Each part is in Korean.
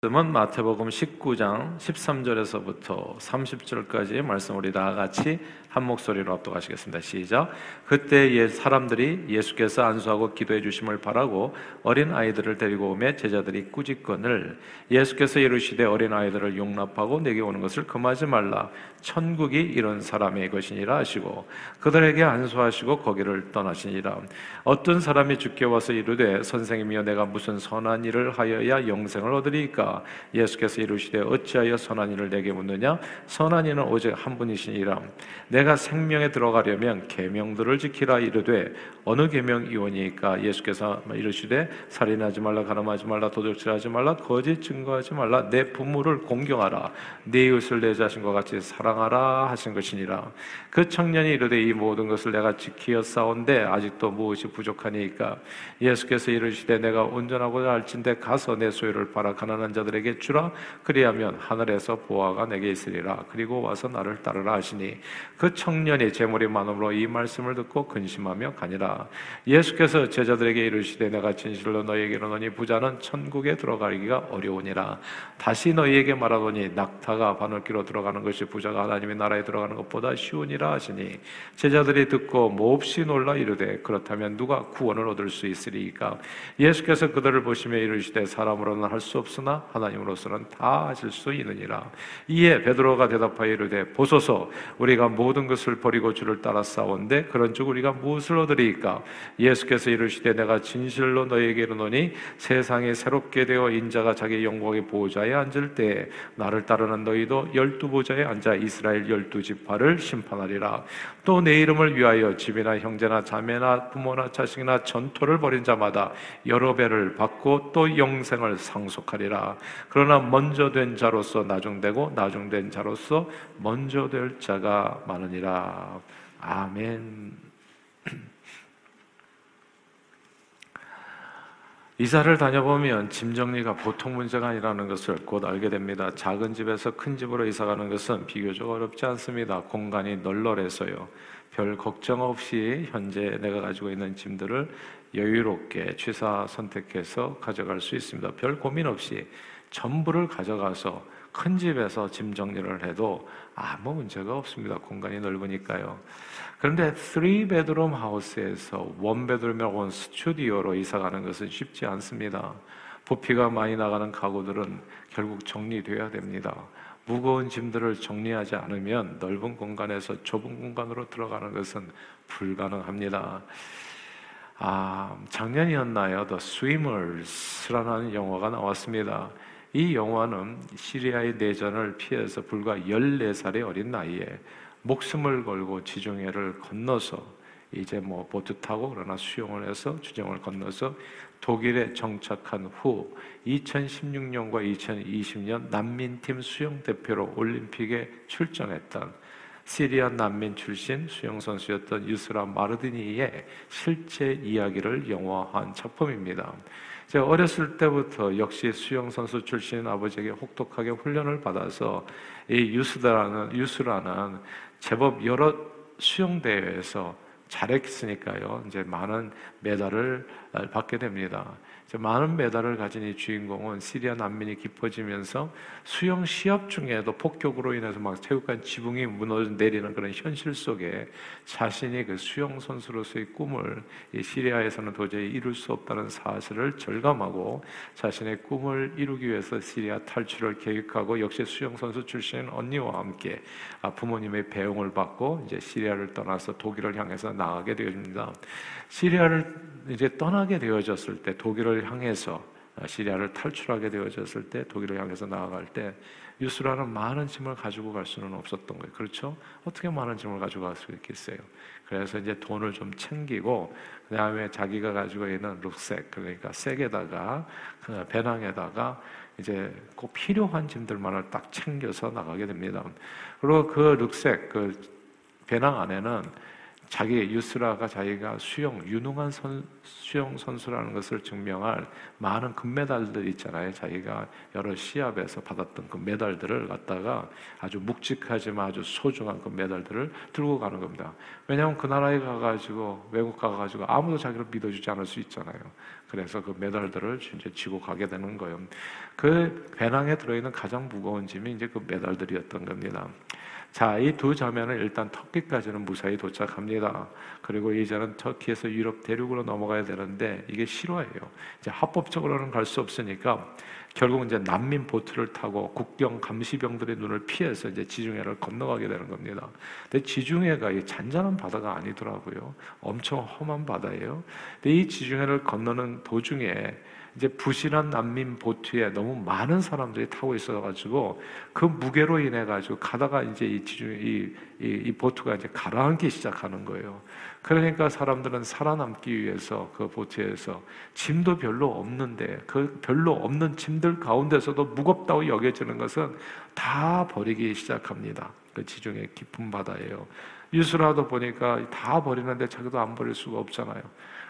말씀은 마태복음 19장 13절에서부터 30절까지의 말씀 우리 다 같이 한 목소리로 압도하시겠습니다. 시작. 그때 사람들이 예수께서 안수하고 기도해 주심을 바라고 어린 아이들을 데리고 오매 제자들이 꾸짖건을 예수께서 이르시되 어린 아이들을 용납하고 내게 오는 것을 금하지 말라. 천국이 이런 사람의 것이니라 하시고 그들에게 안수하시고 거기를 떠나시니라. 어떤 사람이 죽게 와서 이르되 선생님이여 내가 무슨 선한 일을 하여야 영생을 얻으리까? 예수께서 이르시되 어찌하여 선한 일을 내게 묻느냐? 선한 이는 오직 한 분이시니라. 내가 생명에 들어가려면 계명들을 지키라 이르되 어느 계명이오니까? 예수께서 이르시되 살인하지 말라 가늠하지 말라 도둑질하지 말라 거짓 증거하지 말라. 내 부모를 공경하라. 내 이웃을 내 자신과 같이 사랑하라 하신 것이니라. 그 청년이 이르되 이 모든 것을 내가 지키어 싸운데 아직도 무엇이 부족하니까? 예수께서 이르시되 내가 온전하고자 할진대 가서 내 소유를 팔아 가난한 자 들에게 주라 그리하면 하늘에서 보화가 내게 있으리라 그리고 와서 나를 따르라 하시니 그 청년이 재물이 많음으로 이 말씀을 듣고 근심하며 가니라. 예수께서 제자들에게 이르시되 내가 진실로 너희에게 이르노니 부자는 천국에 들어가기가 어려우니라. 다시 너희에게 말하노니 낙타가 바늘기로 들어가는 것이 부자가 하나님의 나라에 들어가는 것보다 쉬우니라 하시니 제자들이 듣고 몹시 놀라 이르되 그렇다면 누가 구원을 얻을 수 있으리까? 예수께서 그들을 보시며 이르시되 사람으로는 할 수 없으나 하나님으로서는 다 하실 수 있느니라. 이에 베드로가 대답하여 이르되 보소서 우리가 모든 것을 버리고 주를 따라 싸운데 그런즉 우리가 무엇을 얻으리까? 예수께서 이르시되 내가 진실로 너희에게 이르노니 세상에 새롭게 되어 인자가 자기 영광의 보좌에 앉을 때 나를 따르는 너희도 열두 보좌에 앉아 이스라엘 열두 지파를 심판하리라. 또 내 이름을 위하여 집이나 형제나 자매나 부모나 자식이나 전토를 벌인 자마다 여러 배를 받고 또 영생을 상속하리라. 그러나 먼저 된 자로서 나중되고 나중된 자로서 먼저 될 자가 많으니라. 아멘. 이사를 다녀보면 짐 정리가 보통 문제가 아니라는 것을 곧 알게 됩니다. 작은 집에서 큰 집으로 이사 가는 것은 비교적 어렵지 않습니다. 공간이 널널해서요. 별 걱정 없이 현재 내가 가지고 있는 짐들을 여유롭게 취사 선택해서 가져갈 수 있습니다. 별 고민 없이 전부를 가져가서 큰 집에서 짐 정리를 해도 아무 문제가 없습니다. 공간이 넓으니까요. 그런데 3베드룸 하우스에서 원베드룸이라고 원 스튜디오로 이사 가는 것은 쉽지 않습니다. 부피가 많이 나가는 가구들은 결국 정리돼야 됩니다. 무거운 짐들을 정리하지 않으면 넓은 공간에서 좁은 공간으로 들어가는 것은 불가능합니다. 아, 작년이었나요? The Swimmers라는 영화가 나왔습니다. 이 영화는 시리아의 내전을 피해서 불과 14살의 어린 나이에 목숨을 걸고 지중해를 건너서 이제 뭐 보트 타고 그러나 수영을 해서 주정을 건너서 독일에 정착한 후 2016년과 2020년 난민팀 수영 대표로 올림픽에 출전했던 시리아 난민 출신 수영 선수였던 유스라 마르디니의 실제 이야기를 영화화한 작품입니다. 제가 어렸을 때부터 역시 수영 선수 출신 아버지에게 혹독하게 훈련을 받아서 이 유스라는 유스라는 제법 여러 수영 대회에서 잘했으니까요. 이제 많은 메달을 받게 됩니다. 많은 메달을 가진 이 주인공은 시리아 난민이 깊어지면서 수영 시합 중에도 폭격으로 인해서 막 체육관 지붕이 무너져 내리는 그런 현실 속에 자신이 그 수영 선수로서의 꿈을 시리아에서는 도저히 이룰 수 없다는 사실을 절감하고 자신의 꿈을 이루기 위해서 시리아 탈출을 계획하고 역시 수영 선수 출신 언니와 함께 아, 부모님의 배웅을 받고 이제 시리아를 떠나서 독일을 향해서 나가게 되어집니다. 시리아를 이제 떠나게 되어졌을 때 독일을 향해서 어, 시리아를 탈출하게 되어졌을 때 독일을 향해서 나아갈 때 유스라는 많은 짐을 가지고 갈 수는 없었던 거예요. 그렇죠? 어떻게 많은 짐을 가지고 갈 수 있겠어요? 그래서 이제 돈을 좀 챙기고 그 다음에 자기가 가지고 있는 룩색 그러니까 색에다가 그 배낭에다가 이제 꼭 필요한 짐들만을 딱 챙겨서 나가게 됩니다. 그리고 그 룩색 그 배낭 안에는 자기 유스라가 자기가 수영 유능한 선, 수영 선수라는 것을 증명할 많은 금메달들 있잖아요. 자기가 여러 시합에서 받았던 그 메달들을 갖다가 아주 묵직하지만 아주 소중한 그 메달들을 들고 가는 겁니다. 왜냐하면 그 나라에 가가지고 외국 가가지고 아무도 자기를 믿어주지 않을 수 있잖아요. 그래서 그 메달들을 이제 지고 가게 되는 거예요. 그 배낭에 들어있는 가장 무거운 짐이 이제 그 메달들이었던 겁니다. 자, 이 두 자매는 일단 터키까지는 무사히 도착합니다. 그리고 이제는 터키에서 유럽 대륙으로 넘어가야 되는데 이게 실화예요. 이제 합법적으로는 갈 수 없으니까 결국 이제 난민 보트를 타고 국경 감시병들의 눈을 피해서 이제 지중해를 건너가게 되는 겁니다. 근데 지중해가 이 잔잔한 바다가 아니더라고요. 엄청 험한 바다예요. 근데 이 지중해를 건너는 도중에 이제 부실한 난민 보트에 너무 많은 사람들이 타고 있어가지고 그 무게로 인해 가지고 가다가 이제 이 이, 이 보트가 이제 가라앉기 시작하는 거예요. 그러니까 사람들은 살아남기 위해서 그 보트에서 짐도 별로 없는데 그 별로 없는 짐들 가운데서도 무겁다고 여겨지는 것은 다 버리기 시작합니다. 그 지중해 깊은 바다예요. 유수라도 보니까 다 버리는데 자기도 안 버릴 수가 없잖아요.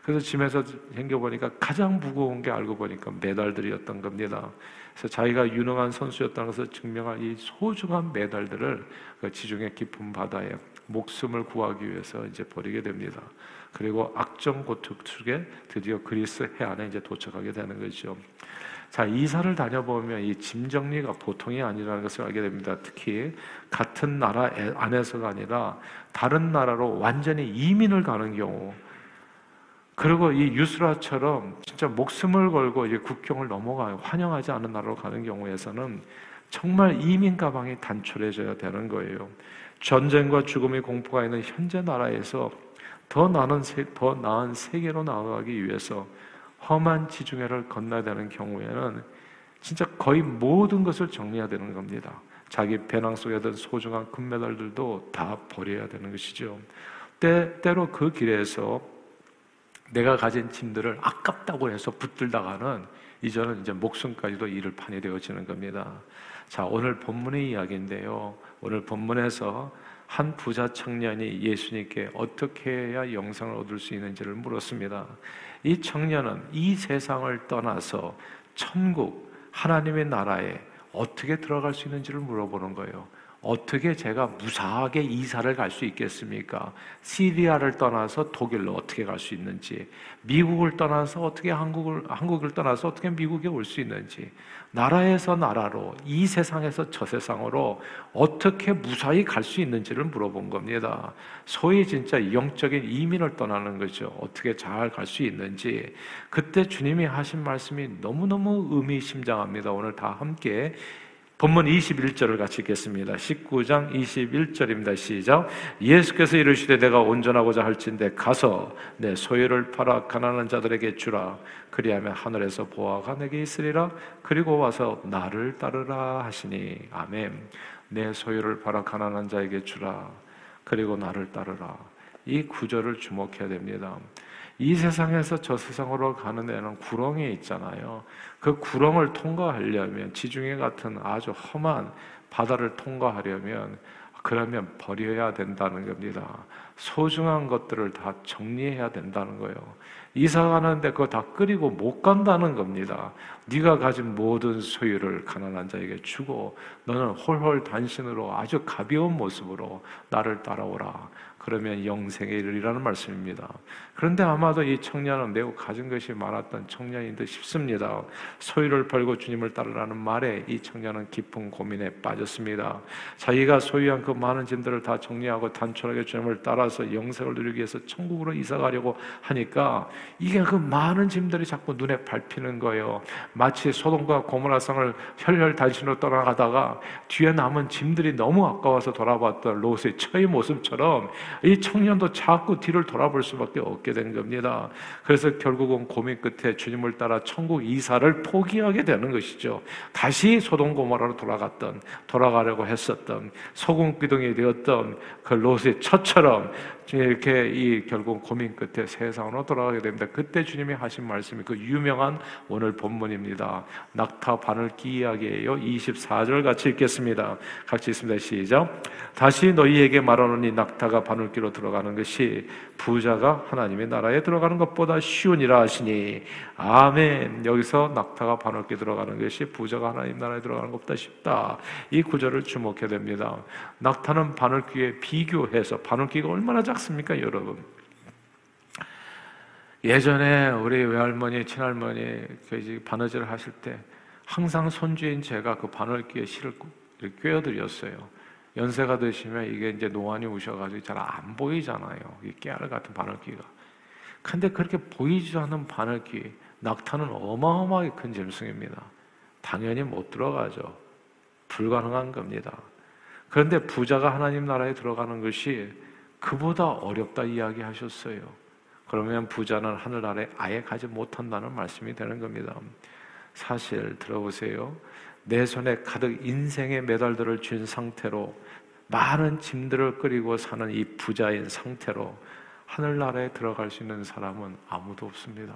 그래서 짐에서 챙겨보니까 가장 무거운 게 알고 보니까 메달들이었던 겁니다. 그래서 자기가 유능한 선수였다는 것을 증명할 이 소중한 메달들을 그 지중해 깊은 바다에 목숨을 구하기 위해서 이제 버리게 됩니다. 그리고 악정 고특축에 드디어 그리스 해안에 이제 도착하게 되는 거죠. 자, 이사를 다녀보면 이 짐 정리가 보통이 아니라는 것을 알게 됩니다. 특히 같은 나라 안에서가 아니라 다른 나라로 완전히 이민을 가는 경우, 그리고 이 유스라처럼 진짜 목숨을 걸고 이제 국경을 넘어가요. 환영하지 않은 나라로 가는 경우에서는 정말 이민 가방이 단촐해져야 되는 거예요. 전쟁과 죽음의 공포가 있는 현재 나라에서 더 나은 더 나은 세계로 나아가기 위해서 험한 지중해를 건너야 되는 경우에는 진짜 거의 모든 것을 정리해야 되는 겁니다. 자기 배낭 속에 든 소중한 금메달들도 다 버려야 되는 것이죠. 때, 때로 그 길에서 내가 가진 짐들을 아깝다고 해서 붙들다가는 이제는 이제 목숨까지도 잃을 판이 되어지는 겁니다. 자, 오늘 본문의 이야기인데요. 오늘 본문에서 한 부자 청년이 예수님께 어떻게 해야 영상을 얻을 수 있는지를 물었습니다. 이 청년은 이 세상을 떠나서 천국, 하나님의 나라에 어떻게 들어갈 수 있는지를 물어보는 거예요. 어떻게 제가 무사하게 이사를 갈 수 있겠습니까? 시리아를 떠나서 독일로 어떻게 갈 수 있는지, 미국을 떠나서 어떻게 한국을, 한국을 떠나서 어떻게 미국에 올 수 있는지, 나라에서 나라로, 이 세상에서 저 세상으로 어떻게 무사히 갈 수 있는지를 물어본 겁니다. 소위 진짜 영적인 이민을 떠나는 거죠. 어떻게 잘 갈 수 있는지. 그때 주님이 하신 말씀이 너무너무 의미심장합니다. 오늘 다 함께 본문 21절을 같이 읽겠습니다. 19장 21절입니다. 시작. 예수께서 이르시되 내가 온전하고자 할진대 가서 내 소유를 팔아 가난한 자들에게 주라. 그리하면 하늘에서 보아가 내게 있으리라. 그리고 와서 나를 따르라 하시니 아멘. 내 소유를 팔아 가난한 자에게 주라. 그리고 나를 따르라. 이 구절을 주목해야 됩니다. 이 세상에서 저 세상으로 가는 데는 구렁이 있잖아요. 그 구렁을 통과하려면 지중해 같은 아주 험한 바다를 통과하려면 그러면 버려야 된다는 겁니다. 소중한 것들을 다 정리해야 된다는 거예요. 이사 가는데 그거 다 끓이고 못 간다는 겁니다. 네가 가진 모든 소유를 가난한 자에게 주고 너는 홀홀 단신으로 아주 가벼운 모습으로 나를 따라오라. 그러면 영생에 이르리라는 말씀입니다. 그런데 아마도 이 청년은 매우 가진 것이 많았던 청년인 듯 싶습니다. 소유를 팔고 주님을 따르라는 말에 이 청년은 깊은 고민에 빠졌습니다. 자기가 소유한 그 많은 짐들을 다 정리하고 단촐하게 주님을 따라서 영생을 누리기 위해서 천국으로 이사 가려고 하니까 이게 그 많은 짐들이 자꾸 눈에 밟히는 거예요. 마치 소돔과 고모라성을 혈혈 단신으로 떠나가다가 뒤에 남은 짐들이 너무 아까워서 돌아봤던 롯의 처의 모습처럼 이 청년도 자꾸 뒤를 돌아볼 수밖에 없게 된 겁니다. 그래서 결국은 고민 끝에 주님을 따라 천국 이사를 포기하게 되는 것이죠. 다시 소돔 고모라로 돌아갔던 돌아가려고 했었던 소금 기둥이 되었던 그 롯의 처처럼 이렇게 이 결국 고민 끝에 세상으로 돌아가게 됩니다. 그때 주님이 하신 말씀이 그 유명한 오늘 본문입니다. 낙타 바늘기 이야기예요. 24절 같이 읽겠습니다. 같이 있습니다. 시작. 다시 너희에게 말하노니 낙타가 바늘기로 들어가는 것이 부자가 하나님의 나라에 들어가는 것보다 쉬우니라 하시니 아멘. 여기서 낙타가 바늘기 들어가는 것이 부자가 하나님 나라에 들어가는 것보다 쉽다. 이 구절을 주목해야 됩니다. 낙타는 바늘기에 비교해서 바늘기가 얼마나 작 습니까, 여러분? 예전에 우리 외할머니, 친할머니 그 바느질 하실 때 항상 손주인 제가 그 바늘기에 실을 꿰어드렸어요. 연세가 드시면 이게 이제 노안이 오셔가지고 잘 안 보이잖아요. 이 깨알 같은 바늘기가. 근데 그렇게 보이지 않는 바늘기, 낙타는 어마어마하게 큰 짐승입니다. 당연히 못 들어가죠. 불가능한 겁니다. 그런데 부자가 하나님 나라에 들어가는 것이 그보다 어렵다 이야기하셨어요. 그러면 부자는 하늘 아래 아예 가지 못한다는 말씀이 되는 겁니다. 사실 들어보세요. 내 손에 가득 인생의 메달들을 쥔 상태로 많은 짐들을 끌고 사는 이 부자인 상태로 하늘나라에 들어갈 수 있는 사람은 아무도 없습니다.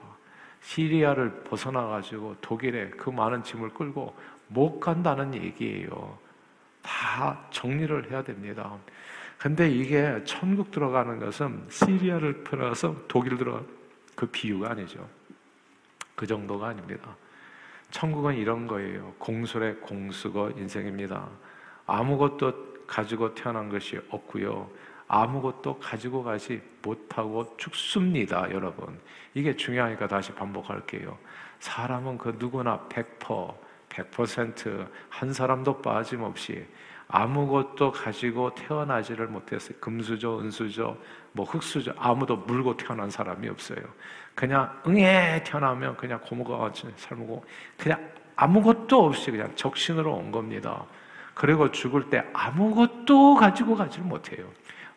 시리아를 벗어나 가지고 독일에 그 많은 짐을 끌고 못 간다는 얘기예요. 다 정리를 해야 됩니다. 근데 이게 천국 들어가는 것은 시리아를 풀어서 독일 들어간 그 비유가 아니죠. 그 정도가 아닙니다. 천국은 이런 거예요. 공술의 공수거 인생입니다. 아무것도 가지고 태어난 것이 없고요. 아무것도 가지고 가지 못하고 죽습니다, 여러분. 이게 중요하니까 다시 반복할게요. 사람은 그 누구나 100%, 100%한 사람도 빠짐없이 아무것도 가지고 태어나지를 못했어요. 금수저, 은수저, 뭐 흙수저 아무도 물고 태어난 사람이 없어요. 그냥 응애 태어나면 그냥 고모가 삶고 그냥 아무것도 없이 그냥 적신으로 온 겁니다. 그리고 죽을 때 아무것도 가지고 가지를 못해요.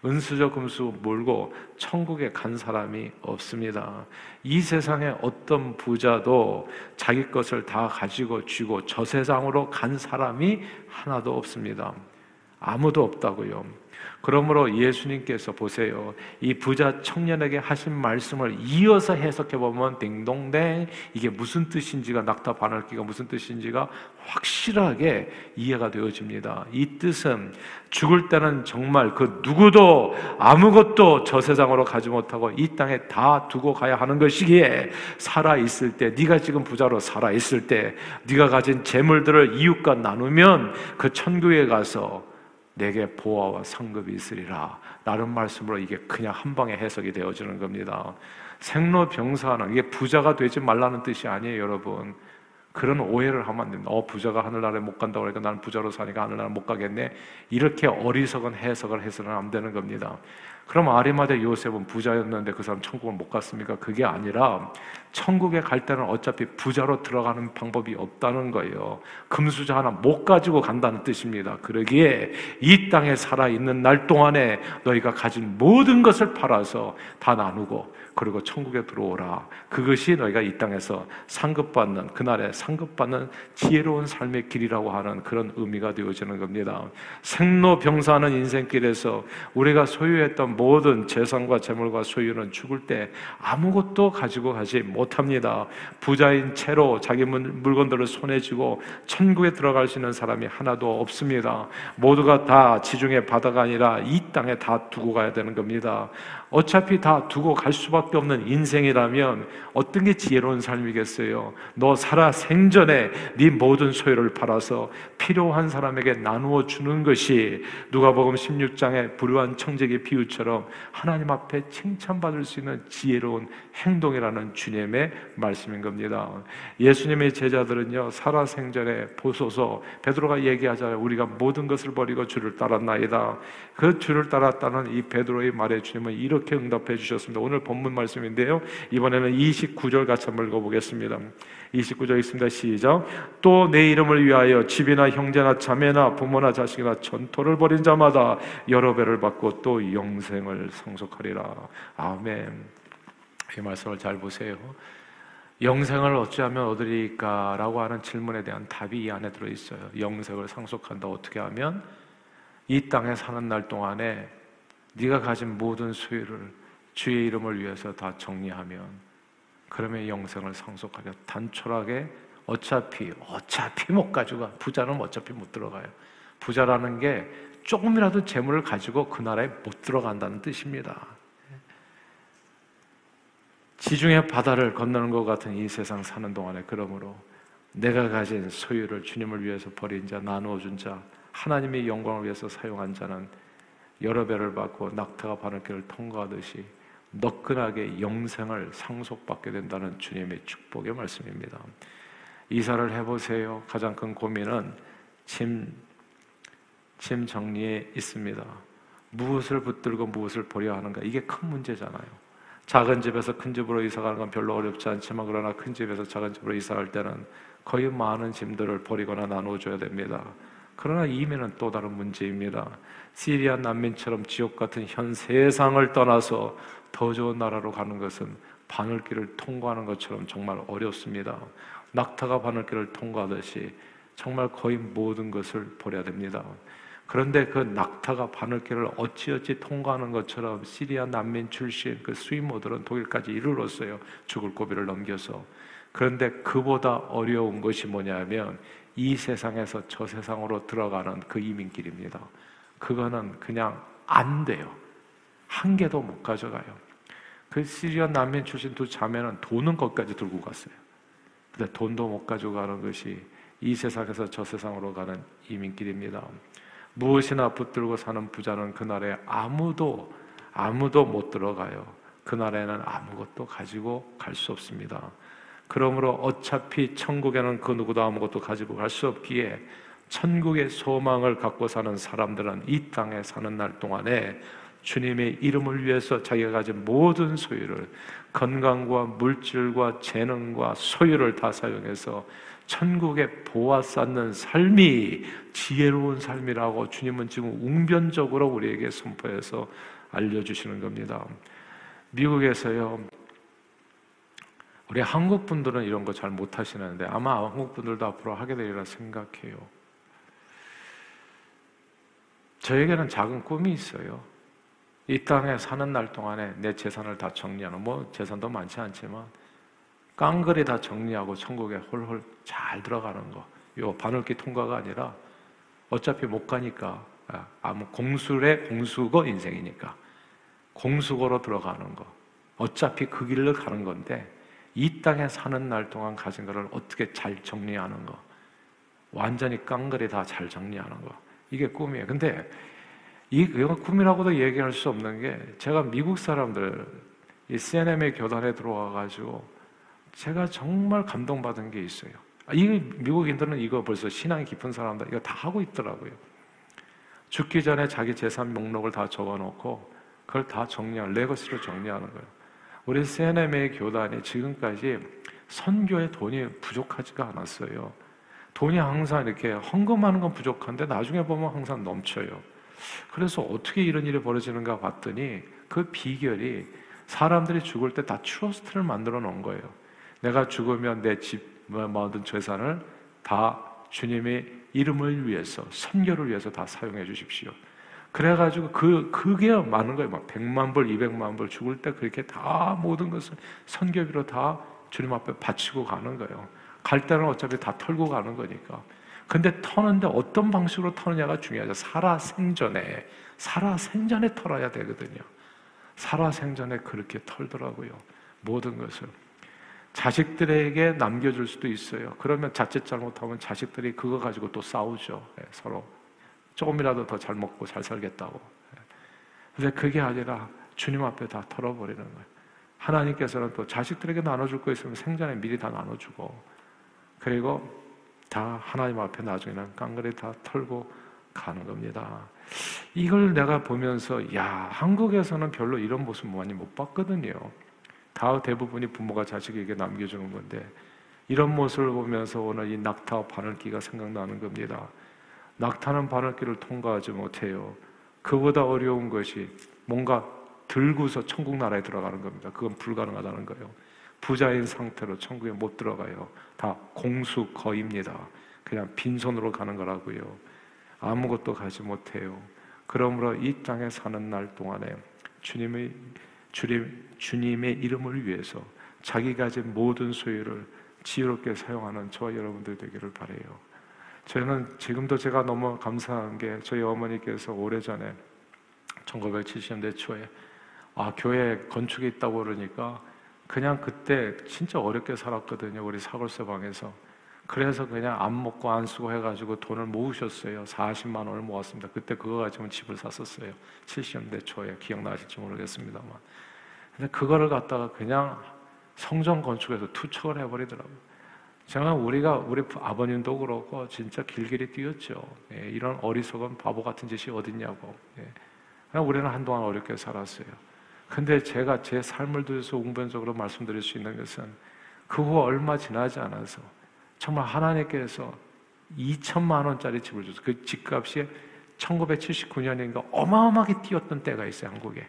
은수저 금수 몰고 천국에 간 사람이 없습니다. 이 세상에 어떤 부자도 자기 것을 다 가지고 쥐고 저 세상으로 간 사람이 하나도 없습니다. 아무도 없다고요. 그러므로 예수님께서 보세요. 이 부자 청년에게 하신 말씀을 이어서 해석해 보면 딩동댕 이게 무슨 뜻인지가 낙타 반월기가 무슨 뜻인지가 확실하게 이해가 되어집니다. 이 뜻은 죽을 때는 정말 그 누구도 아무것도 저 세상으로 가지 못하고 이 땅에 다 두고 가야 하는 것이기에 살아 있을 때 네가 지금 부자로 살아 있을 때 네가 가진 재물들을 이웃과 나누면 그 천국에 가서 내게 보아와 상급이 있으리라. 라는 말씀으로 이게 그냥 한 방에 해석이 되어지는 겁니다. 생로병사는 이게 부자가 되지 말라는 뜻이 아니에요, 여러분. 그런 오해를 하면 안 됩니다. 어, 부자가 하늘나라에 못 간다고 그러니까 나는 부자로 사니까 하늘나라 못 가겠네. 이렇게 어리석은 해석을 해서는 안 되는 겁니다. 그럼 아리마대 요셉은 부자였는데 그 사람 천국을 못 갔습니까? 그게 아니라 천국에 갈 때는 어차피 부자로 들어가는 방법이 없다는 거예요. 금수저 하나 못 가지고 간다는 뜻입니다. 그러기에 이 땅에 살아 있는 날 동안에 너희가 가진 모든 것을 팔아서 다 나누고 그리고 천국에 들어오라. 그것이 너희가 이 땅에서 상급받는 그날에 상급받는 지혜로운 삶의 길이라고 하는 그런 의미가 되어지는 겁니다. 생로병사하는 인생길에서 우리가 소유했던 모든 재산과 재물과 소유는 죽을 때 아무것도 가지고 가지 못 합니다. 부자인 채로 자기 물건들을 손에 쥐고 천국에 들어갈 수 있는 사람이 하나도 없습니다. 모두가 다 지중해 바다가 아니라 이 땅에 다 두고 가야 되는 겁니다. 어차피 다 두고 갈 수밖에 없는 인생이라면 어떤 게 지혜로운 삶이겠어요? 너 살아 생전에 네 모든 소유를 팔아서 필요한 사람에게 나누어 주는 것이 누가복음 16장의 불우한 청지기 비유처럼 하나님 앞에 칭찬받을 수 있는 지혜로운 행동이라는 주님의 말씀인 겁니다. 예수님의 제자들은요 살아 생전에 보소서 베드로가 얘기하잖아요. 우리가 모든 것을 버리고 주를 따랐나이다. 그 주를 따랐다는 이 베드로의 말에 주님은 이렇게 이렇게 응답해 주셨습니다. 오늘 본문 말씀인데요. 이번에는 29절 같이 한번 읽어보겠습니다. 29절 있습니다. 시작. 또 내 이름을 위하여 집이나 형제나 자매나 부모나 자식이나 전토를 벌인 자마다 여러 배를 받고 또 영생을 상속하리라. 아멘. 이 말씀을 잘 보세요. 영생을 어찌하면 얻으리까? 라고 하는 질문에 대한 답이 이 안에 들어 있어요. 영생을 상속한다. 어떻게 하면? 이 땅에 사는 날 동안에 네가 가진 모든 소유를 주의 이름을 위해서 다 정리하면 그러면 영생을 상속하게 단촐하게 어차피 어차피 못 가져가 부자는 어차피 못 들어가요. 부자라는 게 조금이라도 재물을 가지고 그 나라에 못 들어간다는 뜻입니다. 지중해 바다를 건너는 것 같은 이 세상 사는 동안에 그러므로 내가 가진 소유를 주님을 위해서 버린 자, 나누어 준 자, 하나님의 영광을 위해서 사용한 자는 여러 배를 받고 낙타가 바늘길을 통과하듯이 너끈하게 영생을 상속받게 된다는 주님의 축복의 말씀입니다. 이사를 해보세요. 가장 큰 고민은 짐, 짐 정리에 있습니다. 무엇을 붙들고 무엇을 버려야 하는가? 이게 큰 문제잖아요. 작은 집에서 큰 집으로 이사 가는 건 별로 어렵지 않지만 그러나 큰 집에서 작은 집으로 이사할 때는 거의 많은 짐들을 버리거나 나눠줘야 됩니다. 그러나 이면은 또 다른 문제입니다. 시리아 난민처럼 지옥 같은 현 세상을 떠나서 더 좋은 나라로 가는 것은 바늘길을 통과하는 것처럼 정말 어렵습니다. 낙타가 바늘길을 통과하듯이 정말 거의 모든 것을 버려야 됩니다. 그런데 그 낙타가 바늘길을 어찌어찌 통과하는 것처럼 시리아 난민 출신 그 스위머들은 독일까지 이르렀어요. 죽을 고비를 넘겨서. 그런데 그보다 어려운 것이 뭐냐면 이 세상에서 저 세상으로 들어가는 그 이민길입니다. 그거는 그냥 안 돼요. 한 개도 못 가져가요. 그 시리아 난민 출신 두 자매는 돈은 거기까지 들고 갔어요. 근데 돈도 못 가져가는 것이 이 세상에서 저 세상으로 가는 이민길입니다. 무엇이나 붙들고 사는 부자는 그날에 아무도 아무도 못 들어가요. 그날에는 아무것도 가지고 갈 수 없습니다. 그러므로 어차피 천국에는 그 누구도 아무것도 가지고 갈 수 없기에 천국의 소망을 갖고 사는 사람들은 이 땅에 사는 날 동안에 주님의 이름을 위해서 자기가 가진 모든 소유를 건강과 물질과 재능과 소유를 다 사용해서 천국에 보아 쌓는 삶이 지혜로운 삶이라고 주님은 지금 웅변적으로 우리에게 선포해서 알려주시는 겁니다. 미국에서요, 우리 한국 분들은 이런 거 잘 못하시는데 아마 한국 분들도 앞으로 하게 되리라 생각해요. 저에게는 작은 꿈이 있어요. 이 땅에 사는 날 동안에 내 재산을 다 정리하는, 뭐 재산도 많지 않지만 깡그리 다 정리하고 천국에 홀홀 잘 들어가는 거. 요 바늘기 통과가 아니라 어차피 못 가니까 아, 아무 공술의 공수거 인생이니까 공수거로 들어가는 거. 어차피 그 길로 가는 건데 이 땅에 사는 날 동안 가진 거를 어떻게 잘 정리하는 거. 완전히 깡그리 다 잘 정리하는 거. 이게 꿈이에요. 근데 이 꿈이라고도 얘기할 수 없는 게 제가 미국 사람들 이 CNM의 교단에 들어와 가지고 제가 정말 감동받은 게 있어요. 아, 이 미국인들은 이거 벌써 신앙이 깊은 사람들 이거 다 하고 있더라고요. 죽기 전에 자기 재산 목록을 다 적어놓고 그걸 다 정리하는 레거시로 정리하는 거예요. 우리 CNM의 교단이 지금까지 선교에 돈이 부족하지가 않았어요. 돈이 항상 이렇게 헌금하는 건 부족한데 나중에 보면 항상 넘쳐요. 그래서 어떻게 이런 일이 벌어지는가 봤더니 그 비결이 사람들이 죽을 때 다 트러스트를 만들어 놓은 거예요. 내가 죽으면 내 집, 모든 재산을 다 주님의 이름을 위해서, 선교를 위해서 다 사용해 주십시오. 그래가지고 그, 그게 많은 거예요. 막 100만 불, 200만 불 죽을 때 그렇게 다 모든 것을 선교비로 다 주님 앞에 바치고 가는 거예요. 갈 때는 어차피 다 털고 가는 거니까. 근데 터는데 어떤 방식으로 터느냐가 중요하죠. 살아 생전에, 살아 생전에 털어야 되거든요. 살아 생전에 그렇게 털더라고요. 모든 것을. 자식들에게 남겨줄 수도 있어요. 그러면 자칫 잘못하면 자식들이 그거 가지고 또 싸우죠. 예, 서로. 조금이라도 더 잘 먹고 잘 살겠다고. 예. 근데 그게 아니라 주님 앞에 다 털어버리는 거예요. 하나님께서는 또 자식들에게 나눠줄 거 있으면 생전에 미리 다 나눠주고, 그리고 다 하나님 앞에 나중에는 깡그리 다 털고 가는 겁니다. 이걸 내가 보면서, 야, 한국에서는 별로 이런 모습 많이 못 봤거든요. 다 대부분이 부모가 자식에게 남겨주는 건데 이런 모습을 보면서 오늘 이 낙타와 바늘기가 생각나는 겁니다. 낙타는 바늘기를 통과하지 못해요. 그보다 어려운 것이 뭔가 들고서 천국 나라에 들어가는 겁니다. 그건 불가능하다는 거예요. 부자인 상태로 천국에 못 들어가요. 다 공수 거입니다. 그냥 빈손으로 가는 거라고요. 아무것도 가지 못해요. 그러므로 이 땅에 사는 날 동안에 주님의 주님, 주님의 이름을 위해서 자기가 가진 모든 소유를 지혜롭게 사용하는 저와 여러분들 되기를 바래요. 저는 지금도 제가 너무 감사한 게 저희 어머니께서 오래전에 1970년대 초에 아 교회 건축이 있다고 그러니까 그냥 그때 진짜 어렵게 살았거든요. 우리 사골세 방에서. 그래서 그냥 안 먹고 안 쓰고 해가지고 돈을 모으셨어요. 40만 원을 모았습니다. 그때 그거 가지고 집을 샀었어요. 70년대 초에 기억나실지 모르겠습니다만. 근데 그거를 갖다가 그냥 성전 건축에서 투척을 해버리더라고요. 제가 우리가 우리 아버님도 그렇고 진짜 길길이 뛰었죠. 예, 이런 어리석은 바보 같은 짓이 어딨냐고. 예. 우리는 한동안 어렵게 살았어요. 근데 제가 제 삶을 들여서 웅변적으로 말씀드릴 수 있는 것은 그 후 얼마 지나지 않아서 정말 하나님께서 2천만 원짜리 집을 줬어요. 그 집값이 1979년인가 어마어마하게 뛰었던 때가 있어요, 한국에.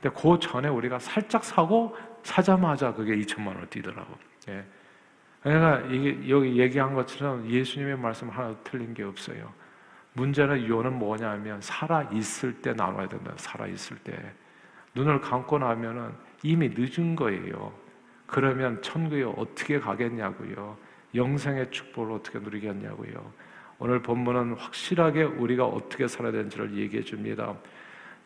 근데 그 전에 우리가 살짝 사고 사자마자 그게 2천만 원을 뛰더라고. 예. 이게 여기 얘기한 것처럼 예수님의 말씀 하나도 틀린 게 없어요. 문제는 요는 뭐냐면 살아 있을 때 나눠야 된다. 살아 있을 때 눈을 감고 나면은 이미 늦은 거예요. 그러면 천국에 어떻게 가겠냐고요. 영생의 축복을 어떻게 누리겠냐고요. 오늘 본문은 확실하게 우리가 어떻게 살아야 되는지를 얘기해 줍니다.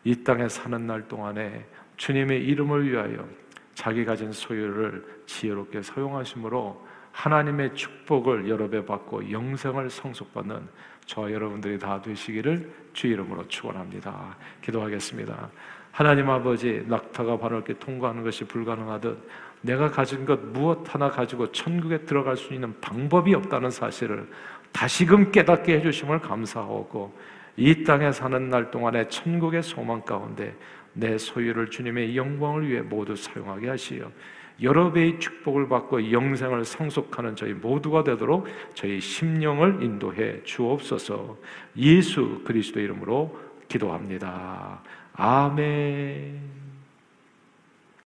이 땅에 사는 날 동안에 주님의 이름을 위하여 자기 가진 소유를 지혜롭게 사용하심으로 하나님의 축복을 여러 배 받고 영생을 성숙받는 저와 여러분들이 다 되시기를 주 이름으로 축원합니다. 기도하겠습니다. 하나님 아버지 낙타가 이렇게 통과하는 것이 불가능하듯 내가 가진 것 무엇 하나 가지고 천국에 들어갈 수 있는 방법이 없다는 사실을 다시금 깨닫게 해주심을 감사하고 이 땅에 사는 날 동안에 천국의 소망 가운데 내 소유를 주님의 영광을 위해 모두 사용하게 하시어 여러 배의 축복을 받고 영생을 상속하는 저희 모두가 되도록 저희 심령을 인도해 주옵소서 예수 그리스도 이름으로 기도합니다. 아멘.